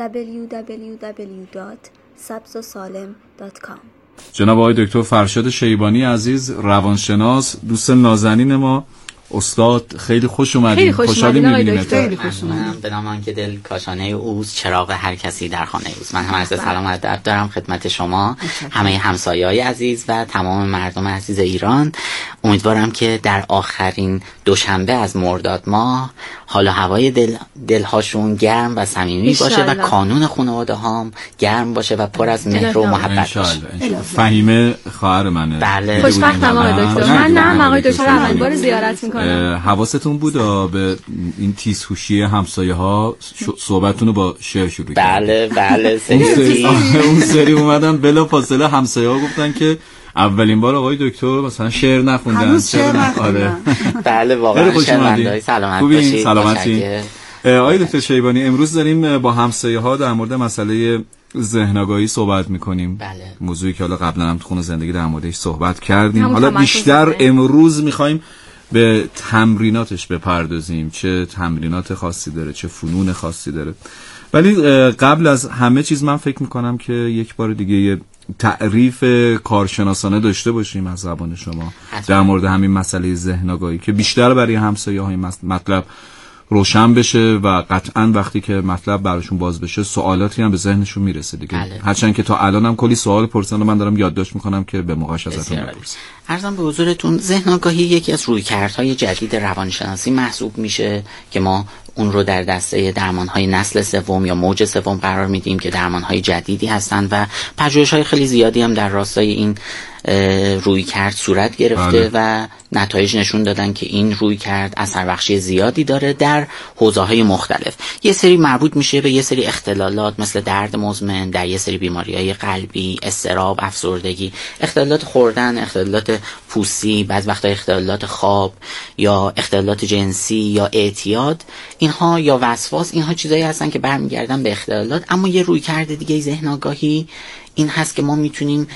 www.sabzosalem.com جناب آقای دکتر فرشاد شیبانی عزیز روانشناس دوست نازنین ما. استاد خیلی خوش اومدین خیلی خوش. دکتر. خیلی خوش منم به نام که دل کاشانه اوز چراغ هر کسی در خانه اوز من هم عرض سلام و ادب دارم خدمت شما همه همسایه های عزیز و تمام مردم عزیز ایران امیدوارم که در آخرین دوشنبه از مرداد ماه حال و هوای دل دلهاشون گرم و صمیمی باشه و. کانون خانواده هام گرم باشه و پر از مهر و محبت باشه. فهیمه خواهر منه بله. خوشبختم آقای. دکتر من نه آقای دکتر. اولین بار زیارت می‌کنم حواستون بود به این تیزهوشی همسایه ها صحبتتون رو با شعر شروع کردید. بله بله اون سری, اومدن بلا فاصله همسایه ها گفتن که اولین بار آقای دکتر مثلا شعر نخوندن هنوز شعر چرا؟ نخوندن. بله واقعا. های سلامت؟ باشید سلامتی آقای دکتر شیبانی امروز داریم با همسایه ها در مورد مسئله ذهن آگاهی صحبت می‌کنیم بله. موضوعی که حالا قبلا هم تو خونه زندگی در موردش صحبت کردیم حالا بیشتر. امروز می‌خوایم به تمریناتش بپردازیم چه تمرینات خاصی داره چه فنون خاصی داره ولی قبل از همه چیز من فکر می‌کنم که یک بار دیگه یه تعریف کارشناسانه داشته باشیم از زبان شما. در مورد همین مسئله ذهن آگاهی که بیشتر برای همسایه های مطلب روشن بشه و قطعا وقتی که مطلب براشون باز بشه سوالاتی هم به ذهنشون می‌رسه دیگه بله. هرچند که تا الان هم کلی سوال پرسیدن و من دارم یادداشت می‌کنم که به موقعش ازتون. بپرسم ارزم به حضورتون ذهن آگاهی یکی از رویکردهای جدید روانشناسی محسوب میشه که ما اون رو در دسته درمانهای نسل سوم یا موج سوم قرار میدیم که درمانهای جدیدی هستند و پژوهش‌های خیلی زیادی هم در راستای این اه، رویکرد صورت گرفته بله. و نتایج نشون دادن که این روی کرد اثر بخشی زیادی داره در حوزه های مختلف. یه سری مربوط میشه به یه سری اختلالات مثل درد مزمن در یه سری بیماری های قلبی استراب افسردگی. اختلالات خوردن اختلالات پوستی بعض وقتا اختلالات خواب یا اختلالات جنسی یا اعتیاد. اینها یا وسواس اینها چیزایی هستن که برمیگردن به اختلالات. اما یه روی کرده دیگه ذهن آگاهی این هست که ما می‌تونیم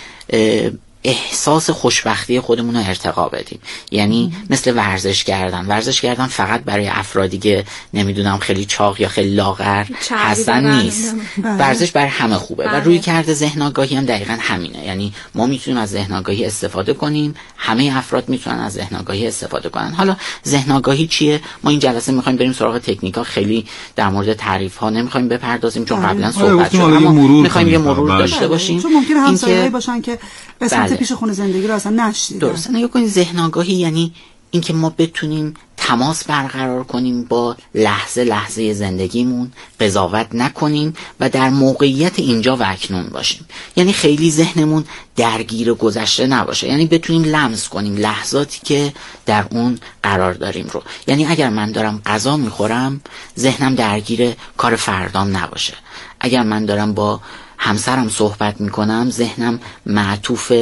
احساس خوشبختی خودمون رو ارتقا بدیم. یعنی مثل ورزش کردن. ورزش کردن فقط برای افرادی که نمی‌دونم خیلی چاق یا خیلی لاغر هستن. نیست. بله. ورزش برای همه خوبه. و بله. روی کرده ذهن آگاهی هم دقیقا همینه. یعنی ما می‌تونیم از ذهن آگاهی استفاده کنیم. همه افراد می‌تونن از ذهن آگاهی استفاده کنن. حالا ذهن آگاهی چیه؟ ما این جلسه می‌خوایم بریم سراغ تکنیک ها خیلی در مورد تعریف ها نمی‌خوایم بپردازیم چون بله. قبلا آره، صحبت شد. اما می‌خوایم یه. مرور. داشته باشیم. چون ممکنه همسایه‌ای باشن که قسمت بله. پیش خونه زندگی رو اصلا نشدیدن درسته. نگاه کنید ذهن آگاهی یعنی اینکه ما بتونیم تماس برقرار کنیم با لحظه لحظه زندگیمون قضاوت نکنیم و در موقعیت اینجا و اکنون باشیم. یعنی خیلی ذهنمون درگیر گذشته نباشه. یعنی بتونیم لمس کنیم لحظاتی که در اون قرار داریم رو. یعنی اگر من دارم غذا می‌خورم ذهنم درگیر کار فردام نباشه. اگر من دارم با همسرم صحبت می‌کنم ذهنم معطوف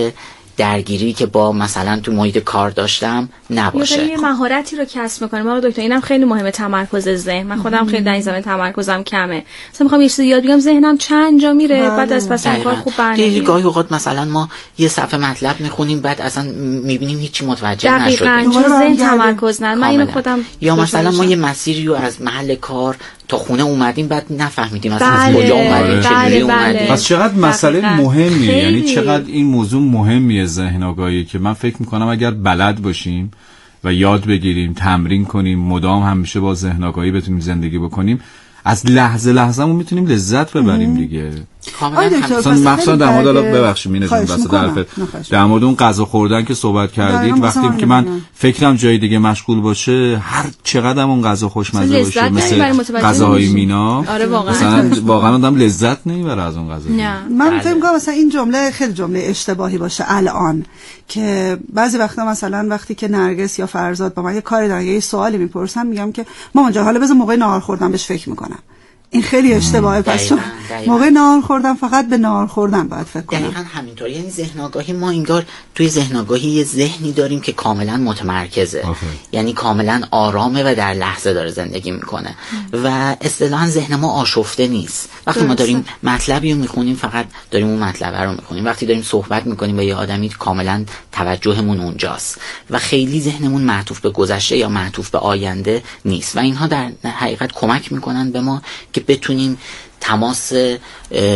درگیری که با مثلا تو محیط کار داشتم نباشه یه مهارتی رو کسب می‌کنیم آقا دکتر اینم خیلی مهمه تمرکز ذهن من خودم خیلی در این زمینه تمرکزم کمه مثلا می‌خوام یه چیزی یاد بگم ذهنم چند جا میره بله. بعد از پس کار دقیقاً. خوب برنمیاد گاهی اوقات مثلا ما یه صفحه مطلب می‌خونیم بعد اصلا می‌بینیم هیچی متوجه دقیقاً نشدیم چون دوباره ذهن. تمرکز نه من اینو. خودم یا مثلا ما. یه مسیری رو از محل کار تا خونه اومدیم بعد نفهمیدیم اصلا بله، از کجا اومدیم بله، چجوری بله. اومدیم پس چقدر مسئله. مهمیه یعنی. چقدر این موضوع مهمیه ذهن آگاهی که من فکر می‌کنم اگر بلد باشیم و یاد بگیریم تمرین کنیم مدام همیشه با ذهن آگاهی بتونیم زندگی بکنیم از لحظه لحظه‌مون می‌تونیم لذت ببریم دیگه کاملا مثلا خیلی در مورد ببخشید مینه جون در مورد اون غذا خوردن که صحبت کردید وقتی که من. فکرم جای دیگه مشغول باشه هر چقدر اون غذا خوشمزه باشه مثل غذاهای. مینا آره، واقعاً. مثلا واقعا آدم لذت نمی‌بره از اون غذا نه من بله. فکر می‌کنم مثلا این جمله خیلی جمله اشتباهی باشه الان که بعضی وقتا مثلا وقتی که نرگس یا فرزاد با من یه کاری دارن یه سوالی می‌پرسن میگم که مامان جان حالا بذار موقع نهار خوردن بهش فکر می‌کنم این خیلی اشتباهه. پس چون دقیقاً، دقیقاً. موقع نهار خوردن فقط به نهار خوردن باید فکر کنم. دقیقا همینطور یعنی ذهن آگاهی ما انگار توی ذهن آگاهی یه ذهنی داریم که کاملا متمرکزه. آفرین. یعنی کاملا آرامه و در لحظه داره زندگی می‌کنه. و اصطلاحا ذهن ما آشفته نیست. وقتی ما. داریم مطلبی رو می‌خونیم فقط داریم اون مطلب رو می‌خونیم. وقتی داریم صحبت می‌کنیم با یه آدمی کاملا توجهمون اونجاست. و خیلی ذهنمون معطوف به گذشته یا معطوف به آینده نیست. و اینها در حقیقت کمک می‌کنن به ما که بتونیم تماس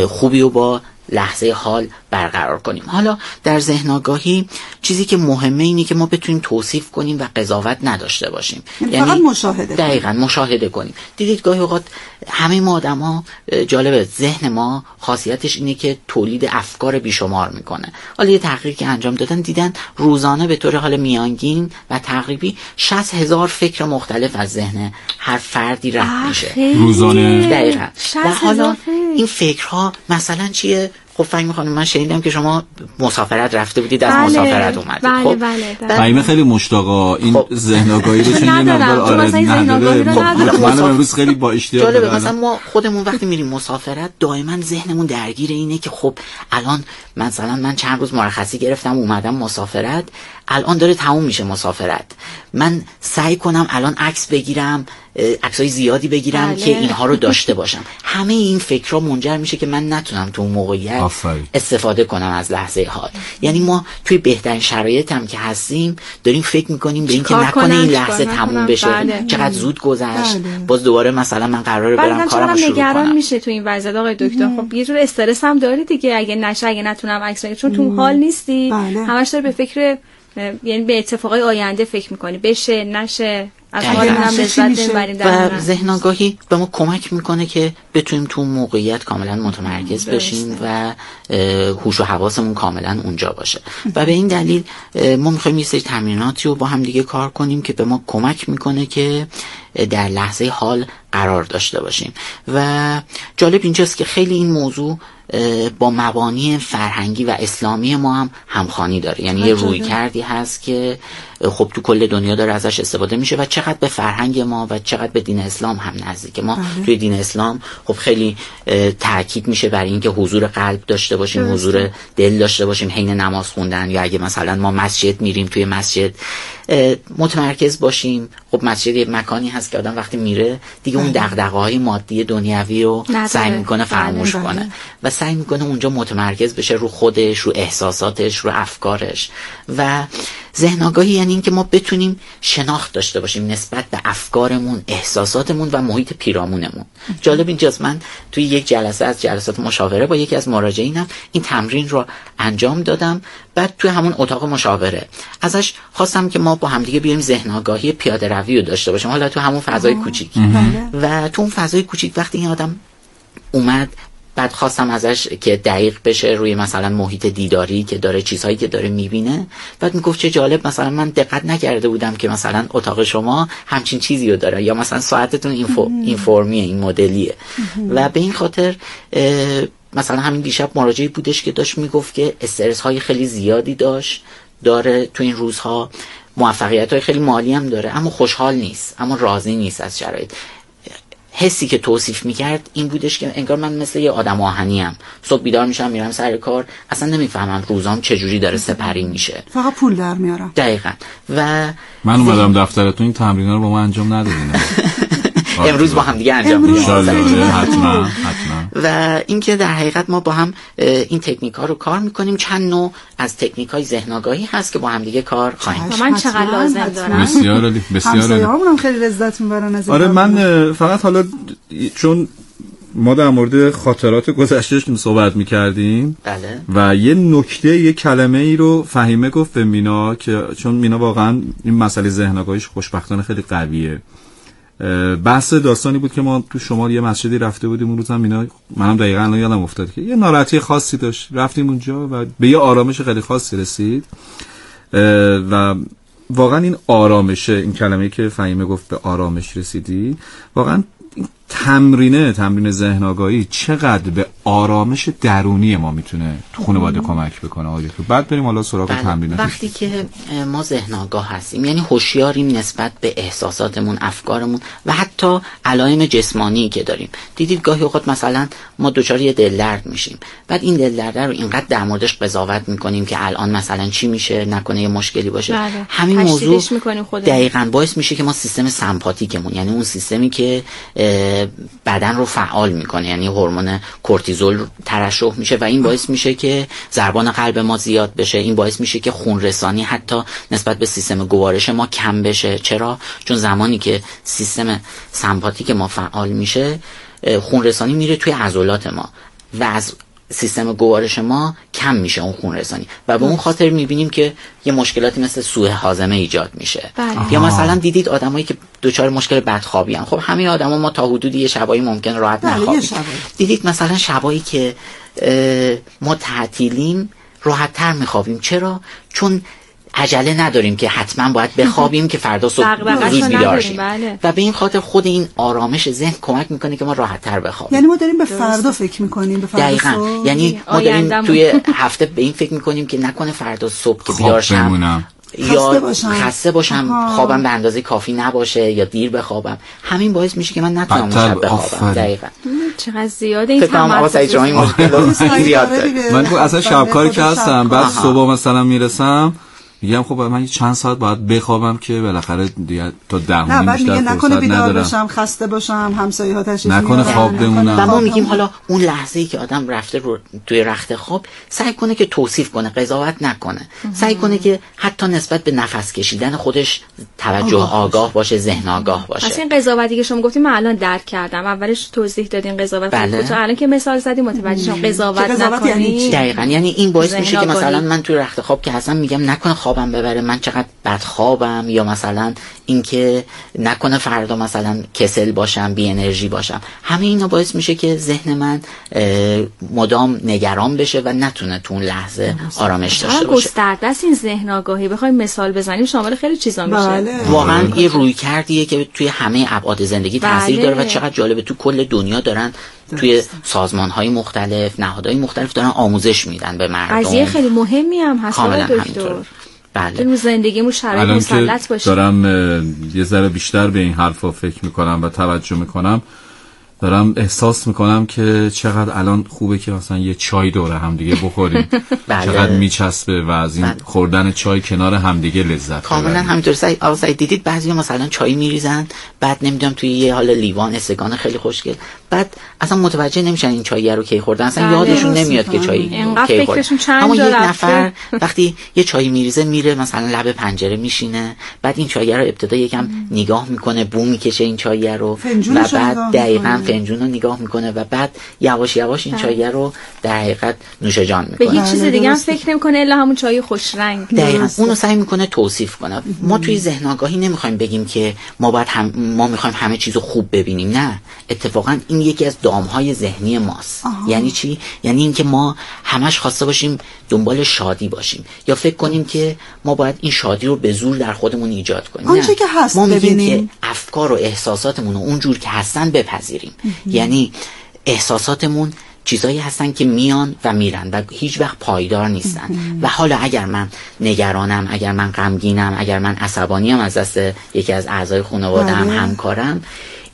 خوبی و با لحظه حال برقرار کنیم. حالا در ذهن آگاهی چیزی که مهمه اینه که ما بتونیم توصیف کنیم و قضاوت نداشته باشیم. یعنی فقط مشاهده دقیقا مشاهده کنیم. دیدید گاهی اوقات همه ما آدم ها جالبه ذهن ما خاصیتش اینه که تولید افکار بیشمار می‌کنه. حالا یه تحقیقی که انجام دادن دیدن روزانه به طور حال میانگین و تقریبی 60 هزار فکر مختلف از ذهن هر فردی رد میشه. روزانه. دقیقا. و حالا این فکرها مثلا چیه؟ خب فهمی خانم من شنیدم که شما مسافرت رفته بودید از بله، مسافرت اومدید بله خب بله فهیمه خیلی مشتاقا این خب. ذهن آگاهی رو چون یه ندارم. مقدار چون آره مثلا این ذهن آگاهی رو نداره ندارم. خب منم امروز خیلی با اشتیاق جالبه. مثلا ما خودمون وقتی میریم مسافرت دائما ذهنمون درگیر اینه که خب الان مثلا من چند روز مرخصی گرفتم اومدم مسافرت الان داره تموم میشه مسافرت من سعی کنم الان عکس بگیرم عکسای زیادی بگیرم بله. که اینها رو داشته باشم همه این فکرها منجر میشه که من نتونم تو اون موقعیت آفرین. استفاده کنم از لحظه حال یعنی ما توی بهترین شرایط هم که هستیم داریم فکر می‌کنیم به اینکه نکنه کنم، این لحظه. تموم بشه بله. چقدر زود گذشت بله. باز دوباره مثلا من قراره برم کارم شروع نگران کنم میشه تو این وضعیت آقای دکتر خب یه جور استرس هم داری دیگه اگه نشه اگه نتونم عکس بگیرم چون تو حال نیستی بله. همش داری به فکر یعنی به اتفاقای آینده فکر می‌کنی. بشه نشه از و در ذهن آگاهی به ما کمک می‌کنه که بتونیم تو اون موقعیت کاملا متمرکز بشیم و هوش و حواسمون کاملا اونجا باشه. و به این دلیل ما می‌خوایم یه سری تمریناتی رو با هم دیگه کار کنیم که به ما کمک می‌کنه که در لحظه حال قرار داشته باشیم. و جالب اینجاست که خیلی این موضوع با مبانی فرهنگی و اسلامی ما هم همخوانی داره. یعنی یه روی کردی هست که خب تو کل دنیا داره ازش استفاده میشه و چقدر به فرهنگ ما و چقدر به دین اسلام هم نزدیکه ما توی دین اسلام خب خیلی تاکید میشه بر اینکه حضور قلب داشته باشیم درسته. حضور دل داشته باشیم حین نماز خوندن یا اگه مثلا ما مسجد میریم توی مسجد متمرکز باشیم خب مسجد یه مکانی هست که آدم وقتی میره دیگه اون دغدغه های مادی دنیوی رو. سعی می‌کنه بله، فراموش بله. کنه و سعی می‌کنه اونجا متمرکز بشه رو خودش رو احساساتش رو افکارش و ذهن آگاهی یعنی اینکه ما بتونیم شناخت داشته باشیم نسبت به افکارمون احساساتمون و محیط پیرامونمون جالب اینجاست من توی یک جلسه از جلسات مشاوره با یکی از مراجعینم این تمرین رو انجام دادم بعد توی همون اتاق مشاوره. ازش خواستم که ما با همدیگه بیایم ذهن آگاهی پیاده روی رو داشته باشیم. حالا تو همون فضای کوچیک. و تو اون فضای کوچیک وقتی این آدم اومد بعد خواستم ازش که دقیق بشه روی مثلا محیط دیداری که داره چیزهایی که داره می‌بینه. بعد می‌گفت چه جالب مثلا من دقت نکرده بودم که مثلا اتاق شما همچین چیزی رو داره. یا مثلا ساعتتون این, فرمیه این مدلیه. و به این خاطر مثلا همین دیشب مراجعی بودش که داشت می‌گفت که استرس های خیلی زیادی داشت داره تو این روزها. موفقیت های خیلی مالی هم داره اما خوشحال نیست اما راضی نیست از شرایط. حسی که توصیف می‌کرد این بودش که انگار من مثل یه آدم آهنی هم صبح بیدار میشم میرم سر کار اصلا نمی‌فهمم روزام چجوری داره سپری میشه. فقط پول در میارم. دقیقا. و من اومدم دفترتون این تمرین رو با ما انجام ندادین. امروز با هم دیگه انجام امروز. میدیم آره، حتما حتما و اینکه در حقیقت ما با هم این تکنیک ها رو کار می‌کنیم چند نوع از تکنیک های ذهن آگاهی هست که با هم دیگه کار خواهیم کرد. من چقدر لازم. دارم. بسیار عالی بسیار هم خیلی لذت می‌برن از این آره. من فقط حالا چون ما در مورد خاطرات گذشتهش که صحبت می‌کردیم بله و یه نکته یه کلمه ای رو فهیمه گفت به مینا که چون مینا واقعا این مسئله ذهن آگاهیش خوشبختانه خیلی قویه بحث داستانی بود که ما تو شمال یه مسجدی رفته بودیم اون روز هم مینا منم دقیقا الان یادم افتاد که یه ناراحتی خاصی داشت. رفتیم اونجا و به یه آرامش خیلی خاصی رسید. و واقعا این آرامشه این کلمه که فهیمه گفت به آرامش رسیدی واقعا این تمرینه تمرین ذهن آگاهی چقدر به آرامش درونی ما می‌تونه تو خانواده کمک بکنه آقای دکتر بعد بریم حالا سراغ بله. تمرینات وقتی که ما ذهن آگاه هستیم یعنی هوشیاریم نسبت به احساساتمون افکارمون و حتی علائم جسمانی که داریم دیدید گاهی اوقات مثلا ما دچار یه دل درد میشیم بعد این دل درد رو اینقدر در موردش قضاوت می‌کنیم که الان مثلا چی میشه نکنه یه مشکلی باشه بله. همین موضوع. دقیقا باعث میشه که ما سیستم سمپاتیکمون یعنی اون سیستمی که بدن رو فعال می‌کنه. یعنی هورمون کورتیزول ترشح میشه و این باعث میشه که ضربان قلب ما زیاد بشه. این باعث میشه که خون رسانی حتی نسبت به سیستم گوارش ما کم بشه. چرا؟ چون زمانی که سیستم سمپاتیک ما فعال میشه خون رسانی میره توی عضلات ما و از سیستم گوارش ما کم میشه اون خون رسانی و به اون خاطر می‌بینیم که یه مشکلاتی مثل سوء هاضمه ایجاد میشه. بله. یا مثلا دیدید آدمایی که دچار مشکل بدخوابی هن. خب همه آدما ما تا حدودی یه شبایی ممکن راحت بله، نخوابیم. دیدید مثلا شبایی که ما تعطیلیم راحت تر میخوابیم. چرا؟ چون عجله نداریم که حتما باید بخوابیم که فردا صبح زود بیدار شیم بله. و به این خاطر خود این آرامش ذهن کمک می‌کنه که ما راحت تر بخوابیم یعنی ما داریم به فردا فکر می‌کنیم به فردا دقیقا صبح. یعنی ما داریم. توی هفته به این فکر می‌کنیم که نکنه فردا صبح که بیدار شم. یا خسته باشم. خسته باشم آها. خوابم به اندازه کافی نباشه یا دیر بخوابم همین باعث میشه که من نتونم شب بخوابم. دقیقا چقدر زیاده این آقا سعید تمرکز مشکل زیاد. من اصلا شبکاری که هستم بعد. صبح مثلا می‌رسم میگم خب من یه چند ساعت باید بخوابم که بالاخره دیگه تا ده نه بعد میگه نکنه بیدار ندارم بشم خسته باشم همسایه ها تشریف نکنه خواب بمونم. و ما میگیم. حالا اون لحظه ای که آدم رفته رو توی رخت خواب سعی کنه که توصیف کنه قضاوت نکنه سعی کنه که حتی نسبت به نفس کشیدن خودش توجه آگاه آگاه باشه ذهن آگاه باشه اصلا این قضاوتی که شما گفتیم من الان درک کردم اولش توضیح دادین قضاوت بله. تو الان که مثال زدی متوجه شدم قضاوت یعنی نکنی؟ دقیقا یعنی این باعث میشه که. مثلا من توی رخت خواب که هستم میگم نکنه خوابم ببره من چقدر بد خوابم یا مثلا اینکه نکنه فردا مثلا کسل باشم بی انرژی باشم. همه اینا باعث میشه که ذهن من مدام نگران بشه و نتونه تو اون لحظه آرامش داشته باشه. گسترده است این ذهن آگاهی بخوایم مثال بزنیم شامل خیلی چیزا میشه. بله. واقعا یه روی کردیه که توی همه ابعاد زندگی تاثیر بله. داره و چقدر جالبه. تو کل دنیا دارن توی سازمان های مختلف نهادهای مختلف دارن آموزش میدن به مردم. قضیه خیلی مهمی هم هست کاملا آقای همینطور دکتر. بله که رو زندگیمون شرایط مسلط باشیم دارم یه ذره بیشتر به این حرفا فکر می‌کنم و توجه می‌کنم دارم احساس می‌کنم که چقدر الان خوبه که مثلا یه چای دوره همدیگه بخوریم بله. چقدر میچسبه و از این بله. خوردن چای کنار همدیگه لذت کاملا. همینطور سعید آقا دیدید بعضی مثلا چای میریزن بعد نمی‌دونم توی یه حال لیوان استگان خیلی خوشگل بعد اصلا متوجه نمیشن این چای رو کی خوردن اصلا بله. یادشون نمیاد که می‌کنن. چای انقدر کی خوردن. اما یک. نفر وقتی یه چای میریزه میره مثلا لب پنجره میشینه بعد این چای رو ابتدا یکم نگاه می‌کنه بو می‌کشه این چای رو و بعد دقیقا. فنجون رو نگاه می‌کنه و بعد یواش یواش این بله. چای رو در حقیقت نوش جان به می‌کنه هیچ چیز بله، دیگه هم. فکر نمی‌کنه الا همون چای خوش رنگ دقیقا. اونو سعی می‌کنه توصیف کنه ما توی ذهن آگاهی نمی‌خوایم بگیم که ما باید هم ما می‌خوایم همه چیزو خوب ببینیم نه اتفاقا این یکی از دامهای ذهنی ماست. یعنی چی؟ یعنی اینکه ما همش خواسته باشیم دنبال شادی باشیم. یا فکر کنیم که ما باید این شادی رو به زور در خودمون ایجاد کنیم. آنچه. که هست ما ببینیم. که افکار و احساساتمون رو اونجور که هستن بپذیریم. یعنی احساساتمون چیزایی هستن که میان و میرن و هیچ وقت پایدار نیستن. و حالا اگر من نگرانم اگر من غمگینم اگر من عصبانیم از دست یکی از اعضای خانواده‌ام بله. همکارم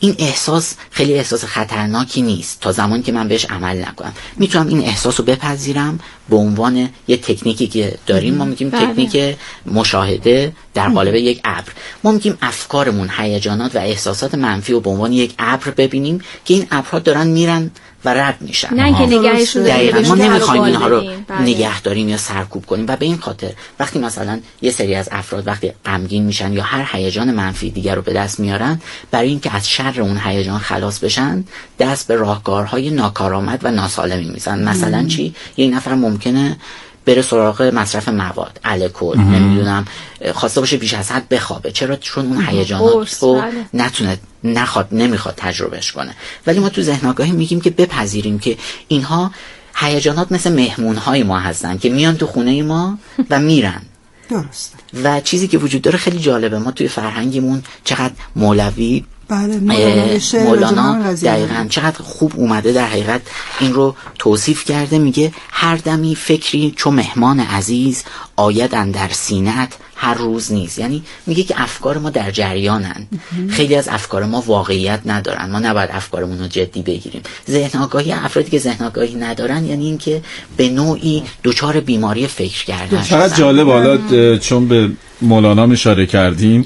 این احساس خیلی احساس خطرناکی نیست. تا زمان که من بهش عمل نکنم. می‌تونم این احساس رو بپذیرم به عنوان یه تکنیکی که داریم. ما میگیم بله. تکنیک مشاهده در قالب یک ابر. ما میگیم افکارمون هیجانات و احساسات منفی رو به عنوان یک ابر ببینیم که این ابرها دارن میرن و رد میشن. نه داریم، دقیقا. ما نمی‌خوایم اینها رو. بله. نگه داریم یا سرکوب کنیم. و به این خاطر وقتی مثلا یه سری از افراد وقتی غمگین میشن یا هر هیجان منفی دیگر رو به دست میارن برای اینکه از شر اون هیجان خلاص بشن دست به راهکارهای ناکارآمد و ناسالمی میزن مثلا چی؟ یه نفر ممکنه بره سراغ مصرف مواد الکل نمی‌دونم خواسته باشه بیش از حد بخوابه. چرا؟ چون اون هیجانات رو بله. نتونه نخواد نمی‌خواد تجربهش کنه. ولی ما تو ذهن میگیم که بپذیریم که اینها هیجانات مثل مهمون های ما هستن که میان تو خونه ما و میرن. درسته. و چیزی که وجود داره خیلی جالبه. ما توی فرهنگمون چقدر مولوی بله مولانا مولانا دقیقا. چقدر خوب اومده در حقیقت این رو توصیف کرده میگه هر دمی فکری چو مهمان عزیز آید در سینت هر روز نیست یعنی میگه که افکار ما در جریانن. خیلی از افکار ما واقعیت ندارن. ما نباید افکارمون رو جدی بگیریم. ذهن آگاهی افرادی که ذهن آگاهی ندارن یعنی اینکه به نوعی دچار بیماری فکر کردن. چقدر شدن. جالب حالا چون به مولانا اشاره کردین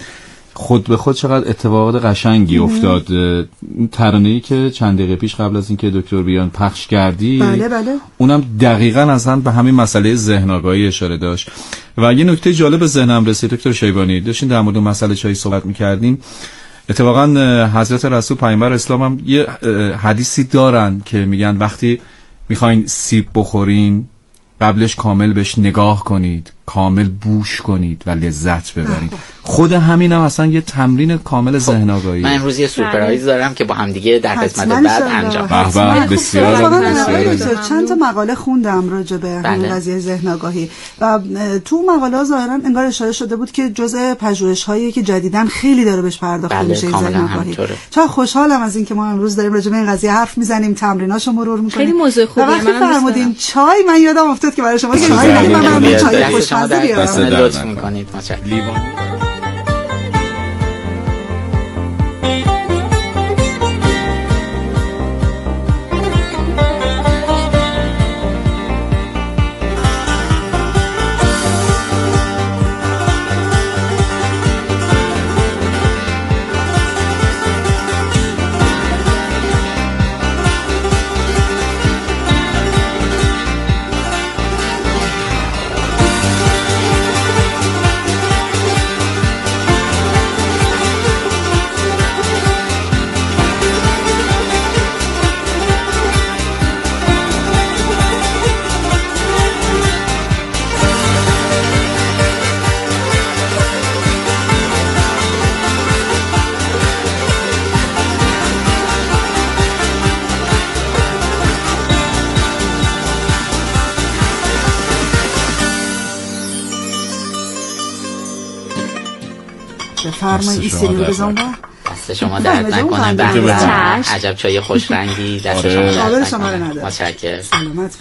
خود به خود چقدر اتفاقات قشنگی افتاد. ترانه ای که چند دقیقه پیش قبل از اینکه دکتر بیان پخش کردی بله، بله. اونم دقیقا اصلا به همین مسئله ذهن آگاهی اشاره داشت. و یه نکته جالب به ذهنم رسید دکتر شیبانی. داشتین در مورد مسئله چای صحبت می‌کردیم. اتفاقا حضرت رسول پیامبر اسلام هم یه حدیثی دارن که میگن وقتی می‌خواین سیب بخورین قبلش کامل بهش نگاه کنید. کامل بوش کنید و لذت ببرید خود همین هم اصلا یه تمرین کامل ذهن آگاهی من امروز یه سورپرایز بله. دارم که با هم دیگه در قسمت بعد. انجام به. به بسیار اتفاقاً بسیار چند تا مقاله خوندم راجع به همین بله. قضیه ذهن آگاهی و تو مقاله ظاهرا انگار اشاره شده بود که جزء پژوهش هایی که جدیدن خیلی داره بهش پرداخته بله، میشه این ذهن آگاهی. چرا خوشحالم از اینکه ما امروز داریم راجع به این قضیه حرف می‌زنیم تمریناشو مرور می‌کنیم خیلی موضوع منم دوست فرمودین. چای من یادم افتاد که برای شما چای من. چای شما در. می‌کنید. لیوان. بفرمایید این دست سری شما رو در بزن نکنه. دست شما درد بله، نکنه بله. به چشم. عجب چای خوش رنگی دست آره. شما درد نکنه. متشکرم سلامت.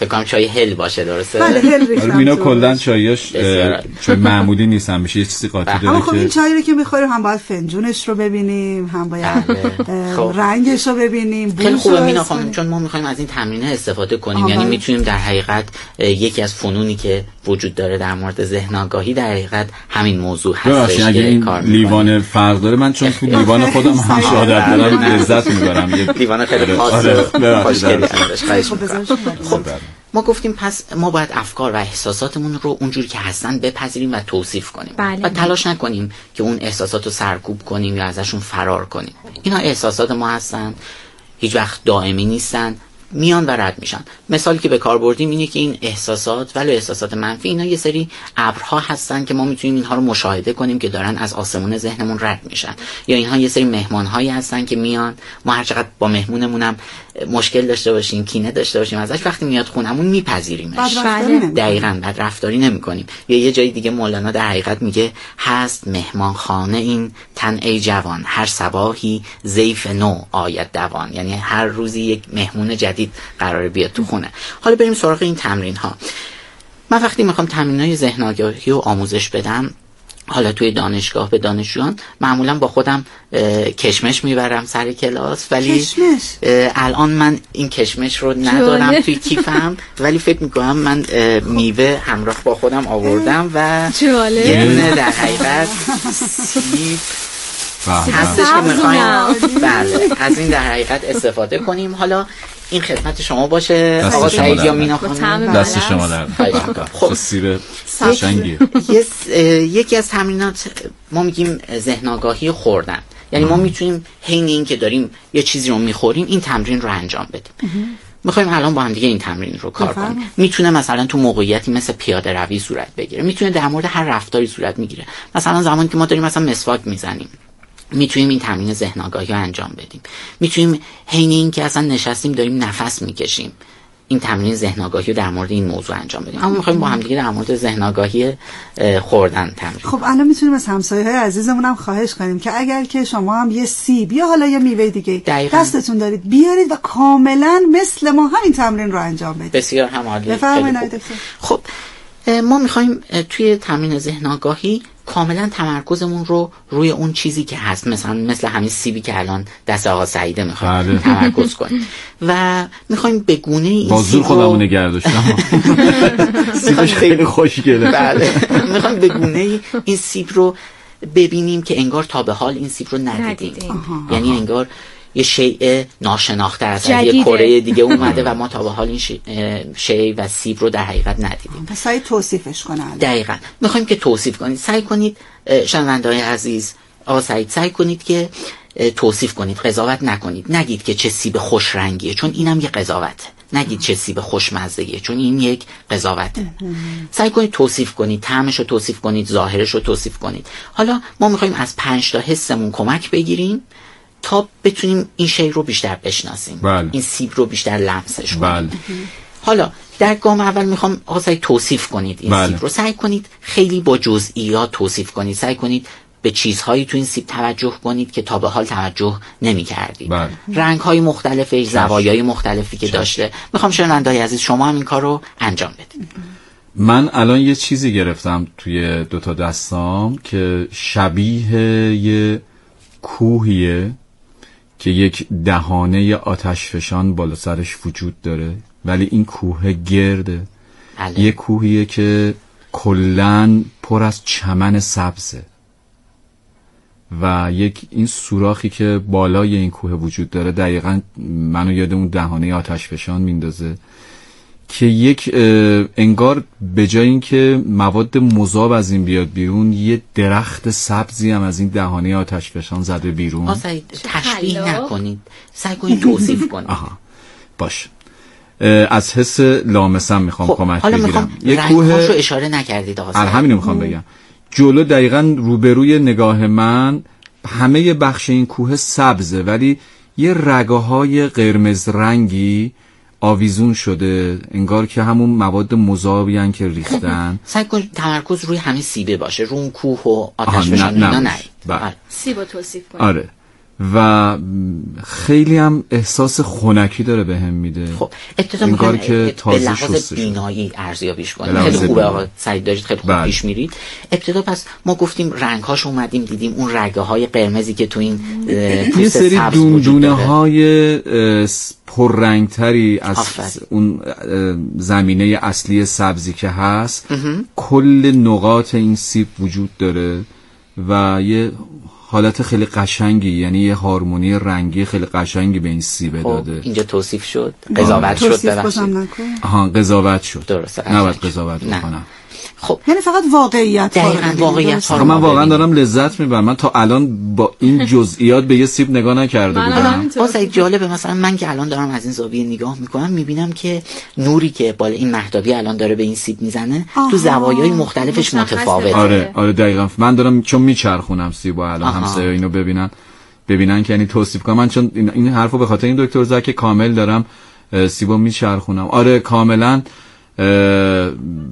فکر کنم چای هل باشه درسته بله هل آره ریختم مینا تو. کلا چایاش. چای معمولی نیست همیشه یه چیزی قاطی بله. داره اما خب این که چایی رو که می‌خوریم هم باید فنجونش رو ببینیم هم باید بله. خب. رنگش رو ببینیم خیلی خوبه رو مینا خانم کنیم. چون ما می‌خوایم از این تمرینه استفاده کنیم یعنی. می‌تونیم در حقیقت یکی از فنونی که وجود داره در مورد ذهن آگاهی در حقیقت همین موضوع هستش اگه که این. لیوان فرق داره من چون تو لیوان خودم همش عادت دارم لذت می‌برم یه لیوان خیلی آره، خاص آره، خوشگلی خب ما گفتیم پس ما باید افکار و احساساتمون رو اونجوری که هستن بپذیریم و توصیف کنیم. بله. و تلاش نکنیم که اون احساسات رو سرکوب کنیم یا ازشون فرار کنیم. اینا احساسات ما هستن. هیچ وقت دائمی نیستن. میان و رد میشن. مثالی که به کار بردیم اینه که این احساسات ولی احساسات منفی اینا یه سری ابرها هستن که ما می‌تونیم اینها رو مشاهده کنیم که دارن از آسمون ذهنمون رد میشن. یا اینها یه سری مهمان هایی هستن که میان ما هر چقدر با مهمونمون هم مشکل داشته باشیم کینه داشته باشیم ازش وقتی میاد خونمون میپذیریمش. دقیقا بد رفتاری نمی کنیم یا یه جای دیگه مولانا در حقیقت میگه هست مهمان خانه این تن ای جوان هر صباحی زیف نو آید دوان. یعنی هر روزی یک مهمون جدید قراره بیاد تو خونه حالا بریم سراغ این تمرین ها من وقتی می‌خوام تمرین های ذهن آگاهی رو آموزش بدم حالا توی دانشگاه به دانشجویان معمولا با خودم کشمش می‌برم سر کلاس ولی کشمش؟ الان من این کشمش رو ندارم. توی کیفم ولی فکر می‌کنم من میوه همراه با خودم آوردم و جالب. یه دونه در حقیقت سیب. هستش که می‌خوایم. بله از این در حقیقت استفاده کنیم. حالا این خدمت شما باشه. آقا سعید یا. مینا خانم؟ دست. شما در. خب. خب. سیر اه، یکی از تمرینات ما میگیم ذهن آگاهی خوردن. یعنی ما می‌تونیم حین این که داریم یه چیزی رو می‌خوریم این تمرین رو انجام بدیم. می‌خوایم الان با هم دیگه این تمرین رو کار. کنیم. می‌تونه مثلا تو موقعیتی مثل پیاده روی صورت بگیره. می‌تونه در مورد هر رفتاری صورت می‌گیره. مثلا زمانی که ما داریم مثلا مسواک می‌زنیم. می‌تونیم این تمرین ذهن آگاهی رو انجام بدیم. می‌تونیم حین این که اصلا نشستیم داریم نفس می‌کشیم. این تمرین ذهن آگاهی رو در مورد این موضوع انجام بدیم. اما می‌خوایم با هم دیگه در مورد ذهن آگاهی اه، خوردن تمرین خب الان می‌تونیم از همسایه های عزیزمون هم خواهش کنیم که اگر که شما هم یه سیب یا حالا یه میوه دیگه دقیقاً. دستتون دارید بیارید و کاملا مثل ما همین تمرین رو انجام بدید. بسیار هم عالی. خب ما می‌خوایم توی تمرین ذهن آگاهی کاملا تمرکزمون رو روی اون چیزی که هست مثلا مثل همین سیبی که الان دست آقا سعیده می‌خوایم بله. تمرکز کنیم و می‌خوایم به گونه این با زور سیب خودمو رو نگه داشتم سیبش خیلی خوشگله بله. می‌خوایم به گونه این سیب رو ببینیم که انگار تا به حال این سیب رو ندیدیم. یعنی انگار یه شیء ناشناخته از یه. کره دیگه اومده و ما تا به حال این شیء و سیب رو در حقیقت ندیدیم. پس سعی توصیفش الان. دقیقا. می‌خوایم که توصیف کنید. سعی کنید شنونده های عزیز آقا سعید سعی کنید که توصیف کنید. قضاوت نکنید. نگید که چه سیب خوش رنگیه چون اینم یه قضاوته. نگید چه سیب خوشمزگیه چون این یک قضاوته. سعی کنید توصیف کنید. طعمش رو توصیف کنید. ظاهرش رو توصیف کنید. حالا ما می‌خوایم از پنج تا حسمون کمک بگیریم. تا بتونیم این شی رو بیشتر بشناسیم. بله. این سیب رو بیشتر لمسش کنیم. بله. حالا در گام اول می‌خوام آقا توصیف کنید این بله. سیب رو. سعی کنید خیلی با جزئیات توصیف کنید. سعی کنید به چیزهایی تو این سیب توجه کنید که تا به حال توجه نمی کردید بله. رنگ های مختلفش زوایای مختلفی که داشته. می‌خوام شنوندای عزیز شما هم این کار رو انجام بدید. من الان یه چیزی گرفتم توی دوتا دستام که شبیه یه کوهیه. که یک دهانه آتشفشان بالا سرش وجود داره ولی این کوه گرده. بله. یه کوهیه که کلن پر از چمن سبزه. و یک این سوراخی که بالای این کوه وجود داره دقیقا منو یاد اون دهانه آتش فشان میندازه. که یک انگار به جای اینکه مواد مذاب از این بیاد بیرون یه درخت سبزی هم از این دهانه آتش فشان زده بیرون. سعید تشبیه. نکنید. سعی کنید توصیف کنید. آها. باش از حس لامسم می‌خوام خب کمک حالا بگیرم. می‌خوام یه رنگهاش رو کوه اشاره نکردید آقا آره. همینو می‌خوام بگم. جلو دقیقا روبروی نگاه من همه بخش این کوه سبزه ولی یه رگه های قرمز رنگی آویزون شده انگار که همون مواد مذابی که ریختن سعی کنید تمرکز روی همین سیبه باشه رو اون کوه و آتش نه- نباشه. نه بله. سیب رو توصیف کنید آره و خیلی هم احساس خنکی داره به هم میده خب می‌خوایم که به تازه لحاظ شسته شده. بینایی ارزیابیش به کنیم لحاظ خیلی خوبه. آقا سعید دارید خیلی خوب بله. پیش میرید ابتدا پس ما گفتیم رنگهاش اومدیم دیدیم اون رگه های قرمزی که تو این پوست سری سبز داره. های پررنگتری از آفرین. اون زمینه اصلی سبزی که هست کل نقاط این سیب وجود داره و یه حالت خیلی قشنگی یعنی یه هارمونی رنگی خیلی قشنگی به این سیب خب داده. اینجا توصیف شد؟ قضاوت شد توصیف ببخشید بازم نکن. آها قضاوت شد. درسته، نباید قضاوت. بکنم. خب. یعنی فقط واقعیت دقیقاً واقعیت من واقعا. دارم لذت می‌برم. من تا الان با این جزئیات به یه سیب نگاه نکرده بودم. سعید جالبه مثلا من که الان دارم از این زاویه نگاه می‌کنم می‌بینم که نوری که بالا این مهتابی الان داره به این سیب می‌زنه. تو زوایای مختلفش. متفاوته. آره آره دقیقا. من دارم چون میچرخونم سیبا الان آها. همسایه اینو ببینن. ببینن که یعنی توصیف کنم. من چون این, حرفو به خاطر این دکتر زک کامل دارم اه، سیبا میچرخونم. آره کاملا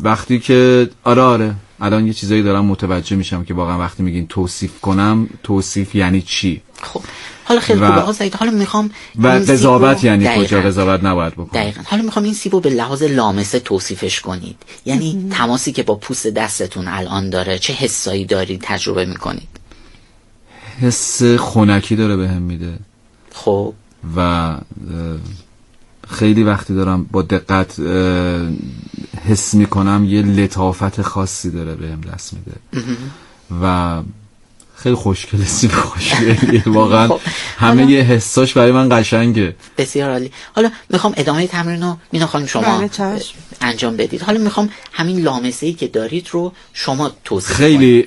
وقتی که آره آره. الان یه چیزایی دارم متوجه میشم که واقعا وقتی میگین توصیف کنم توصیف یعنی چی؟ خب حالا خیلی و- خوبه آقا سعید حالا می‌خوام و قضاوت یعنی دقیقاً. کجا قضاوت نباید بکنم؟ دقیقا. حالا می‌خوام این سیب رو به لحاظ لامسه توصیفش کنید. یعنی تماسی که با پوست دستتون الان داره چه حسایی دارید تجربه می‌کنید؟ حس خنکی داره بهم هم میده. خب. و خیلی وقتی دارم با دقت حس می‌کنم یه لطافت خاصی داره بهم دست میده. و خیلی خوشگله سیب خوشگلیه واقعا. خب، همه حالا- یه حساش برای من قشنگه. بسیار عالی. حالا می‌خوام ادامه تمرین رو مینا خانم شما بله،. انجام بدید. حالا می‌خوام همین لامسه ای که دارید رو شما کنید خیلی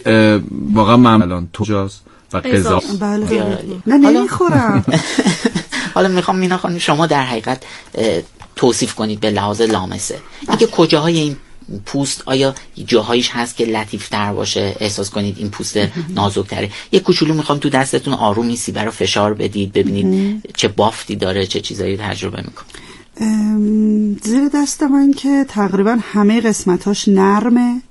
واقعا من الان تو جاز و قضا. قضا. بله بله. حالا- نمی‌خورم. حالا می‌خوام مینا خانم شما در حقیقت توصیف کنید به لحاظ لامسه. اینکه کجاهای این پوست آیا جاهایش هست که لطیفتر باشه؟ احساس کنید این پوست نازکتره. یه کوچولو می‌خوام تو دستتون آروم این سیبه رو فشار بدید ببینید چه بافتی داره چه چیزایی تجربه می‌کنید ام، زیر دست من که تقریبا همه قسمتاش نرمه.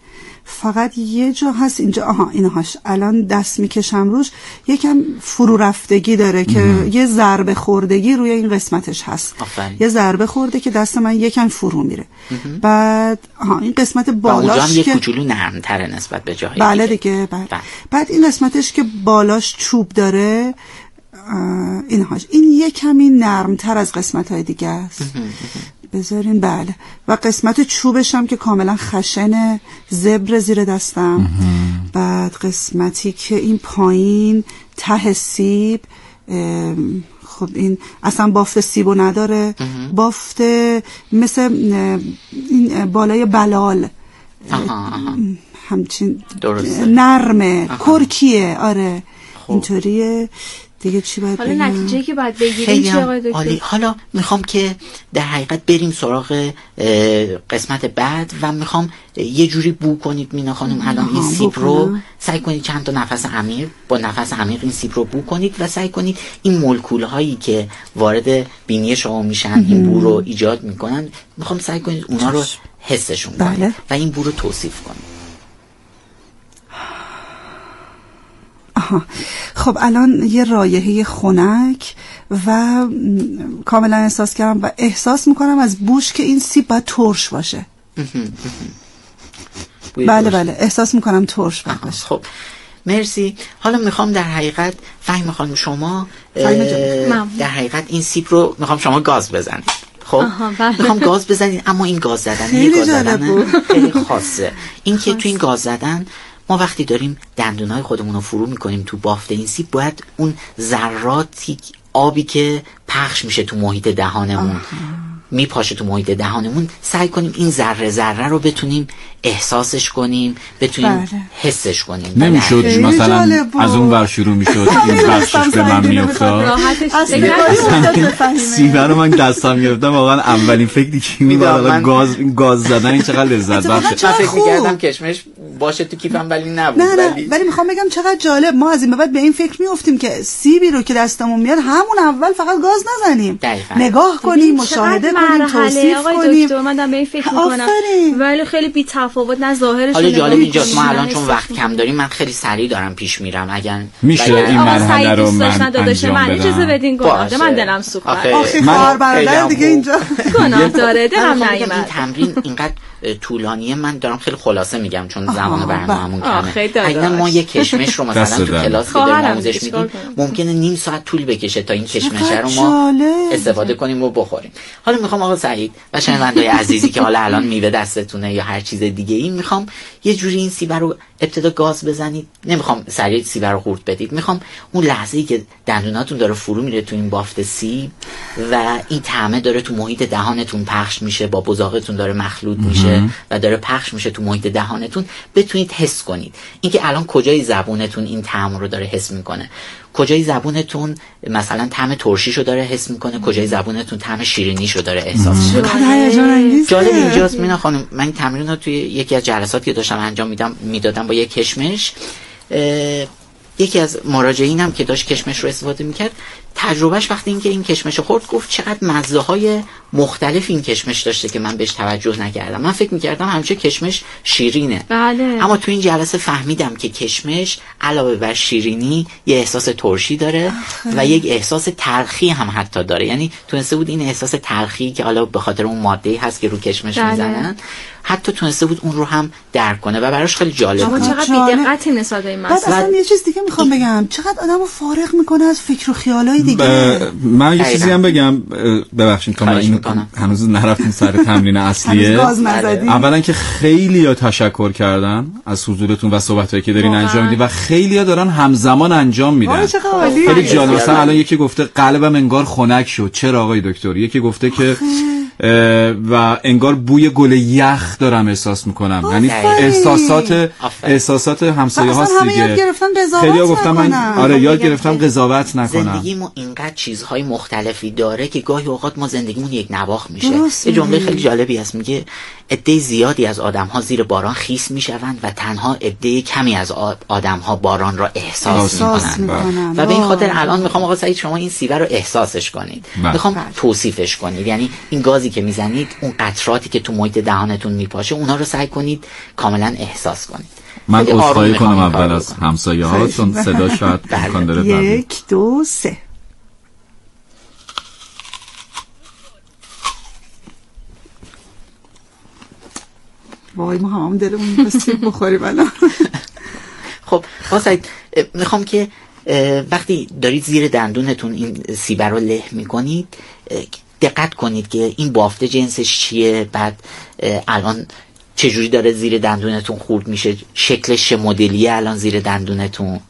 فقط یه جا هست اینجا. آها اینهاش. الان دست می‌کشم روش. یکم فرو رفتگی داره که یه ضربه خوردگی روی این قسمتش هست. آفرین. یه ضربه خورده که دست من یکم فرو میره. بعد آها این قسمت بالاش یه که کوچولو نرمتره نسبت به جاهای بله دیگه. بله. بله. بعد این قسمتش که بالاش چوب داره اینهاش. این یه کمی نرمتر از قسمت های دیگه است. بذارین بله. و قسمت چوبش هم که کاملا خشن زبر زیر دستم. بعد قسمتی که این پایین ته سیب خب این اصلا بافت سیبو نداره. بافت مثل این بالای بلال. آها آها. همچین درسته. نرمه کرکیه. آره. اینطوریه. دیگه چی باید حالا نتیجه که باید بگیریم چی آقای دکتر؟ عالی. حالا می‌خوام که در حقیقت بریم سراغ قسمت بعد و می‌خوام یه جوری بو کنید مینا خانم الان این سیب رو. سعی کنید چند تا نفس عمیق با نفس عمیق این سیب رو بو کنید و سعی کنید این مولکول هایی که وارد بینی شما میشن این بو رو ایجاد می‌کنن می‌خوام سعی کنید اونا رو حسشون کنید بله. و این بو رو توصیف کنید. آها. خب الان یه رایحه خنک و کاملا احساس کردم و احساس می‌کنم از بوش که این سیب باید ترش باشه بله. بله احساس می‌کنم ترش باید باشه خب مرسی حالا می‌خوام در حقیقت فهم خانم شما. در حقیقت این سیب رو می‌خوام شما گاز بزنید خب بله. می‌خوام گاز بزنید اما این گاز زدن یه گاز زدن. خیلی خاصه این که تو این گاز زدن ما وقتی داریم دندونای خودمون رو فرو می‌کنیم تو بافت این سیب باید اون ذراتی آبی که پخش میشه تو محیط دهانمون. میپاشه تو محیط دهانمون سعی کنیم این ذره ذره رو بتونیم احساسش کنیم بتونیم بله. حسش کنیم نمی‌شد خیلی مثلا. از اون ور شروع می‌شد این بخشش به من میافتاد فهیمه. سیبه رو من دستم گرفتم واقعا اولین فکری که می می‌دونم، من- گاز گاز زدن این چقدر لذت بخشه من فکر خوب. می‌کردم کشمش باشه تو کیفم ولی نبود نه نه ولی ولی می‌خوام بگم چقدر جالب ما از این به بعد به این فکر میافتیم که سیبی رو که دستمون میاد همون اول فقط گاز نزنیم دقیقاً. نگاه کنیم مشاهده کنیم مرحله توصیف آقای کنیم دکتر من دارم به این فکر می‌کنم آفرین. ولی خیلی بی تفاوت نه ظاهرش حالا جالب اینجاست ما الان چون وقت. کم داریم من خیلی سریع دارم پیش میرم اگر میشه این مرحله رو من انجام من. اجازه بدین گناه. من دلم سوخت من- خواهر برادر دیگه. اینجا گناه داره دلم بگم این تمرین اینقدر طولانیه من دارم خیلی خلاصه میگم چون زمان برنامه‌مون کمه. اگر ما یه کشمش رو مثلا تو. کلاس که آموزش میدیم؟ ممکنه نیم ساعت طول بکشه تا این چقدر رو ما. استفاده کنیم و بخوریم حالا می‌خوام آقا سعید و شنوندای عزیزی که حالا الان میوه دستتونه یا هر چیز دیگه این می‌خوام یه جوری این سیب رو ابتدا گاز بزنید. نمی‌خوام سریع سیب رو خورد بدید. می‌خوام اون لحظه ای که دندوناتون داره فرو میره تو این بافت سیب و این طعمه داره تو محیط دهانتون پخش میشه با بزاقتون داره مخلوط میشه و داره پخش میشه تو محیط دهانتون. بتونید حس کنید. اینکه الان کجای زبونتون این طعم رو داره حس می‌کنه. کجای زبونتون؟ مثلا طعم ترشیشو داره حس می‌کنه. کجای زبونتون طعم شیرینیشو داره احساس می‌کنه؟ انگیزه. جالب اینجاست. مینا خانم من این تمرین رو توی یکی از جلساتی که داشتم انجام میدم می‌دادم با یک کشمش. یکی از مراجعینم که داشت کشمش رو استفاده می‌کرد تجربهش وقتی اینکه این کشمش رو خورد گفت چقدر مزه های مختلف این کشمش داشته که من بهش توجه نکردم من فکر می‌کردم همیشه کشمش شیرینه بله. اما تو این جلسه فهمیدم که کشمش علاوه بر شیرینی یه احساس ترشی داره و یک احساس تلخی هم حتی داره یعنی تونسته بود این احساس تلخی که حالا به خاطر اون ماده هست که رو کشمش بله. می‌زنن حتی تونسته بود اون رو هم درک کنه و براش خیلی جالب بود. چقدر. بی‌دقتی نسبت به این بعد اصلا یه چیز دیگه می‌خوام بگم. چقدر آدمو فارغ می‌کنه از فکر و خیالای دیگه. ب- من یه. چیزی هم بگم. ببخشید تا من این. هنوز نرفتیم سر تمرین اصلیه. نزدی اولا که خیلی ها تشکر کردن از حضورتون و صحبتهایی که دارین. انجام میدین و خیلی ها دارن همزمان انجام میدن. آره خیلی جالب. مثلا. الان یکی گفته قلبم انگار خنک شد. چرا آقای دکتر؟ یکی گفته که و انگار بوی گل یخ دارم احساس می‌کنم یعنی. احساسات. احساسات همسایه هاست دیگه خیلی ها گفتم من. آره یاد گرفتم قضاوت نکنم زندگی ما اینقدر چیزهای مختلفی داره که گاهی اوقات ما زندگیمون یک نواخ میشه یه جمله. خیلی جالبی هست میگه عده زیادی از آدمها زیر باران خیس می‌شوند و تنها عده کمی از آدمها باران را احساس احساس می‌کنند می‌کنن و به این خاطر. الان می‌خوام آقا سعید شما این سیبه رو احساسش کنید بله. می‌خوام بله. توصیفش کنید یعنی این گازی که می‌زنید اون قطراتی که تو محیط دهانتون میپاشه اونا رو سعی کنید کاملا احساس کنید من عذرخواهی کنم اول از. همسایه ها چون صدا شاید بله. امکان داره ببین. یک دو سه وای ما همون دلمون می‌خواسته بخوریم الان. خب اه، می‌خوام که وقتی دارید زیر دندونتون این سیبه رو له می‌کنید دقت کنید که این بافته جنسش چیه بعد الان چجوری داره زیر دندونتون خورد میشه شکلش چه مدلیه الان زیر دندونتون؟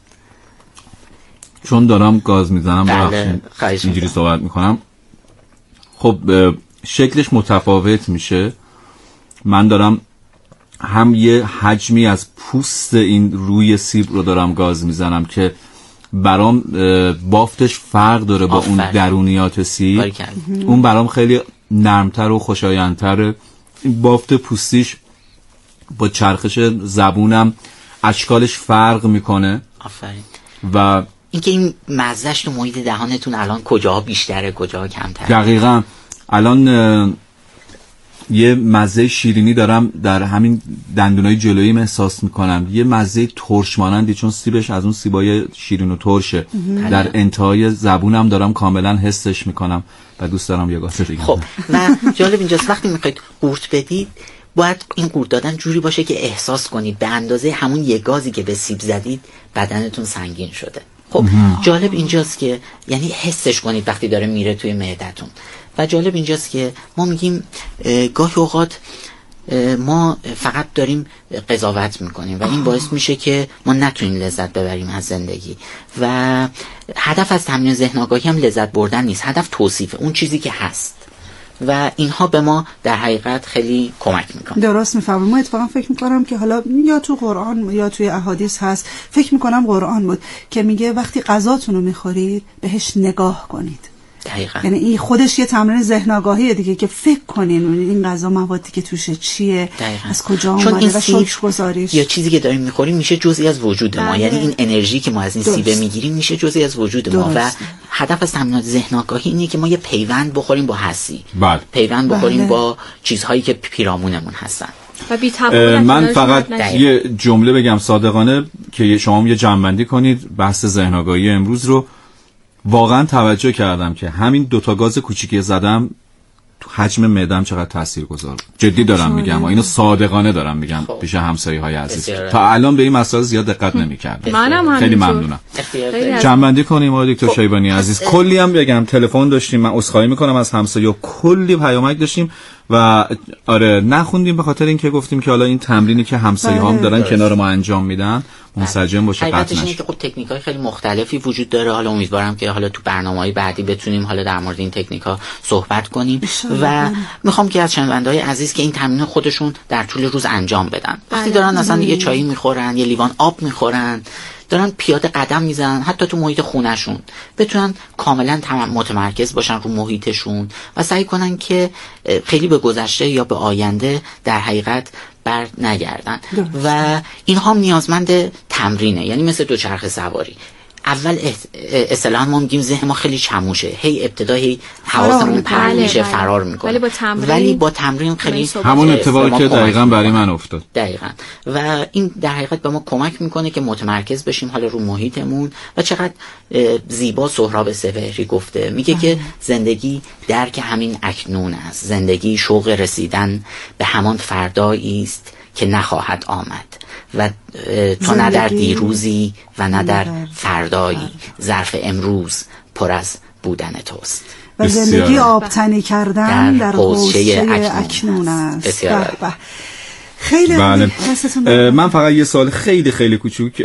چون دارم گاز می‌زنم بله، اینجوری می‌کنم. صحبت می‌کنم. خب شکلش متفاوت میشه. من دارم هم یه حجمی از پوست این روی سیب رو دارم گاز می‌زنم که برام بافتش فرق داره با اون درونیات سی اون برام خیلی نرمتر و خوشایندتره. بافت پوستیش با چرخش زبونم اشکالش فرق می‌کنه. آفرین. و اینکه این مزهش تو محیط دهانتون الان کجا بیشتره کجا کمتره؟ دقیقا. الان یه مزه شیرینی دارم در همین دندونای جلویی احساس می‌کنم. یه مزه ترش مانندی چون سیبش از اون سیبای شیرین و ترشه. در انتهای زبونم دارم کاملا حسش می‌کنم و دوست دارم یه گاز دیگه خب و جالب اینجاست وقتی می‌خواید قورت بدید باید این قورت دادن جوری باشه که احساس کنید. به اندازه همون یه گازی که به سیب زدید بدنتون سنگین شده. خب جالب اینجاست که یعنی حسش کنید وقتی داره میره توی معدتون و جالب اینجاست که ما میگیم گاهی اوقات ما فقط داریم قضاوت می‌کنیم و این باعث میشه که ما نتونیم لذت ببریم از زندگی و هدف از تمرین ذهن آگاهی هم لذت بردن نیست هدف توصیفه اون چیزی که هست و اینها به ما در حقیقت خیلی کمک می‌کنه درست می‌فهمم ما اتفاقا فکر می‌کنم که حالا یا تو قرآن یا توی احادیث هست فکر می‌کنم قرآن بود که میگه وقتی غذاتون رو می‌خورید بهش نگاه کنید. دقیقا یعنی این خودش یه تمرین ذهن آگاهیه دیگه که فکر کنین این غذا موادی که توشه چیه دقیقا. از کجا چون اومده این و سیب شکر گذاریش یا چیزی که داریم می‌خوریم میشه جزئی از وجود ما بله. یعنی این انرژی که ما از این درست. سیبه می‌گیریم میشه جزئی از وجود ما و. هدف از تمرینات ذهن آگاهی اینه که ما یه پیوند بخوریم با هستی بله. پیوند بخوریم بله. با چیزهایی که پیرامونمون هستن و بی من فقط. یه جمله بگم صادقانه که شما هم یه جنبندی کنید بحث ذهن آگاهی امروز رو واقعا توجه کردم که همین دوتا گاز کوچیکی زدم تو حجم معدم چقدر تاثیر گذار جدی دارم میگم و اینو صادقانه دارم میگم خب. پیش همسایه های عزیز تا الان به این مسائل زیاد دقت نمی‌کردم. منم خیلی همینطور. ممنونم. جنبندی کنیم آقای دکتر شیبانی عزیز. کلی هم بگم تلفن داشتیم من عذرخواهی می‌کنم از همسایه کلی پیامک داشتیم. و آره نخوندیم به خاطر اینکه گفتیم که حالا این تمرینی که همسایه هم بله. دارن کنار ما انجام میدن منسجم باشه قطع نشه. که خب تکنیک های خیلی مختلفی وجود داره. حالا امیدوارم که حالا تو برنامه های بعدی بتونیم حالا در مورد این تکنیک ها صحبت کنیم. و می‌خوام که از شنونده های عزیز که این تمرین خودشون در طول روز انجام بدن. وقتی بله. دارن اصلا یه چایی می‌خورن یه لیوان آب می‌خورن. دارن پیاده قدم می‌زنن حتی تو محیط خونشون بتونن کاملا تم- متمرکز باشن رو محیطشون و سعی کنن که خیلی به گذشته یا به آینده در حقیقت بر نگردن. و اینها نیازمند تمرینه. یعنی مثل دوچرخه سواری. اول اصطلاحا ما میگیم ذهن ما خیلی چموشه. هی ابتدا هی حواسمون. پرت بله، میشه. بله. فرار می‌کنه. ولی با تمرین- ولی با تمرین خیلی همون اتفاقی که دقیقا برای. من افتاد. دقیقا. و این در حقیقت به ما کمک می‌کنه که متمرکز بشیم حالا رو محیطمون. و چقدر زیبا سهراب سپهری گفته. میگه که زندگی درک همین اکنون است. زندگی شوق رسیدن به همان فردایی است که نخواهد آمد. و تو نه در دیروزی و نه در در فردایی. ظرف امروز پر از بودن توست. و. زندگی آبتنی کردن در حوزه اکنون. است. بسیار. خیلی بله. من فقط یه سوال خیلی خیلی کوچوک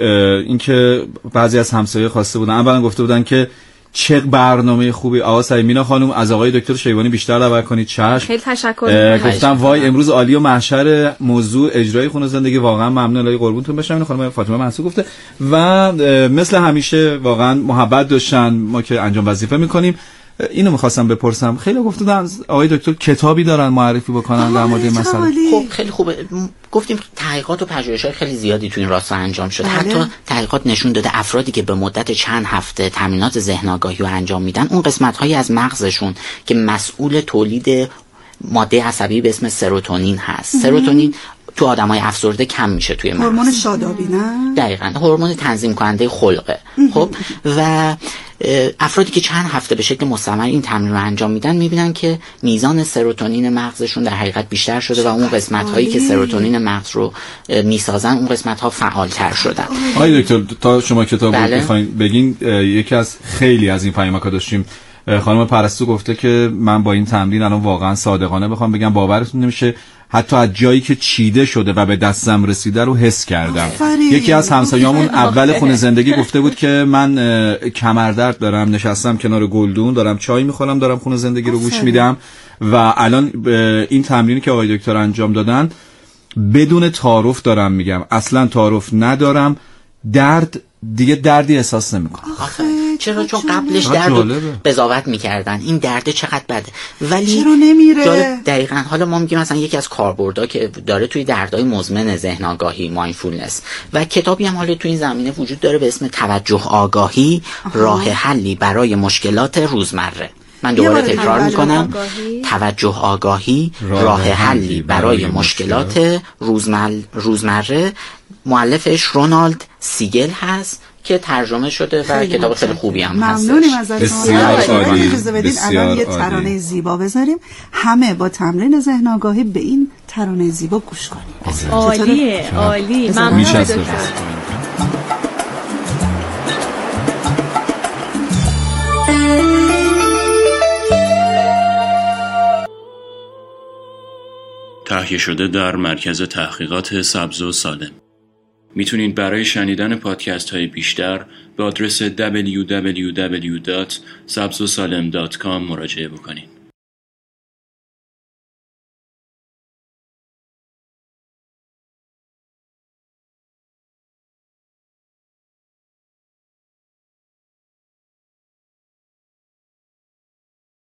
اینکه بعضی از همسایه خواسته بودن اولا گفته بودن که چه برنامه خوبی. آقا سیمینا خانم از آقای دکتر شیبانی بیشتر دعوت کنید. چشم. خیلی تشکر. گفتم وای امروز عالی و محشر موضوع اجرای خونه زندگی. واقعا ممنون. الهی قربونتون بشم. خانم فاطمه منصور گفته. و مثل همیشه واقعا محبت داشتن. ما که انجام وظیفه می‌کنیم. اینو می‌خواستم بپرسم. خیلی گفته بودن آقای دکتر کتابی دارن معرفی بکنن در مورد مسئله. عالی. خب. خیلی خوبه. گفتیم تحقیقات و پژوهش‌های خیلی زیادی تو این راستا انجام شده. بله. حتی تحقیقات نشون داده افرادی که به مدت چند هفته تمرینات ذهن آگاهی رو انجام میدن اون قسمت‌هایی از مغزشون که مسئول تولید ماده عصبی به اسم سروتونین هست. سروتونین تو آدمای افسرده کم میشه توی مغز. هورمون شادابی نه؟ دقیقا. هورمون تنظیم کننده خلقه خب؟ و افرادی که چند هفته به شکل مستمر این تمرین رو انجام میدن می‌بینن که میزان سروتونین مغزشون در حقیقت بیشتر شده و اون قسمت هایی که. سروتونین مغز رو می‌سازن اون قسمت ها فعالتر شدن. آقای دکتر تا شما کتاب رو بله. بخواین بگین یکی از خیلی از این پیامک ها داشتیم خانم پرستو گفته که من با این تمرین الان واقعا صادقانه بخوام بگم باورتون نمیشه. حتی از جایی که چیده شده و به دستم رسیده رو حس کردم. آفرین. یکی از همسایه‌مون اول خونه زندگی گفته بود که من کمردرد دارم نشستم کنار گلدون دارم چای می‌خورم دارم خونه زندگی رو گوش. میدم و الان این تمرینی که آقای دکتر انجام دادن بدون تعارف دارم میگم. اصلا تعارف ندارم. درد دیگه دردی احساس نمی‌کنم. چرا چون قبلش درد. قضاوت می‌کردن این درد چقدر بده؟ ولی چرا نمیره؟ دقیقا حالا ما میگیم مثلا یکی از کاربردها که داره توی دردهای مزمن ذهن آگاهی مایندفولنس و کتابی هم حالا توی این زمینه وجود داره به اسم توجه آگاهی راه حلی برای مشکلات روزمره. من دوباره تکرار توجه می‌کنم. آگاهی. توجه آگاهی راه راه حلی حلی برای برای مشکلات روزمل... روزمره. معلفش رونالد سیگل هست. که ترجمه شده و کتاب خیلی خوبی هم هست ممنونیم آقای، عالی. اجازه بدید بسیار الان یه. ترانه زیبا بذاریم. همه با تمرین ذهن آگاهی به این ترانه زیبا گوش کنیم عالیه عالی. ممنون. از. تهیه شده در مرکز تحقیقات سبز و سالم. می‌تونید برای شنیدن پادکست های بیشتر به آدرس www.sabzosalem.com مراجعه بکنید.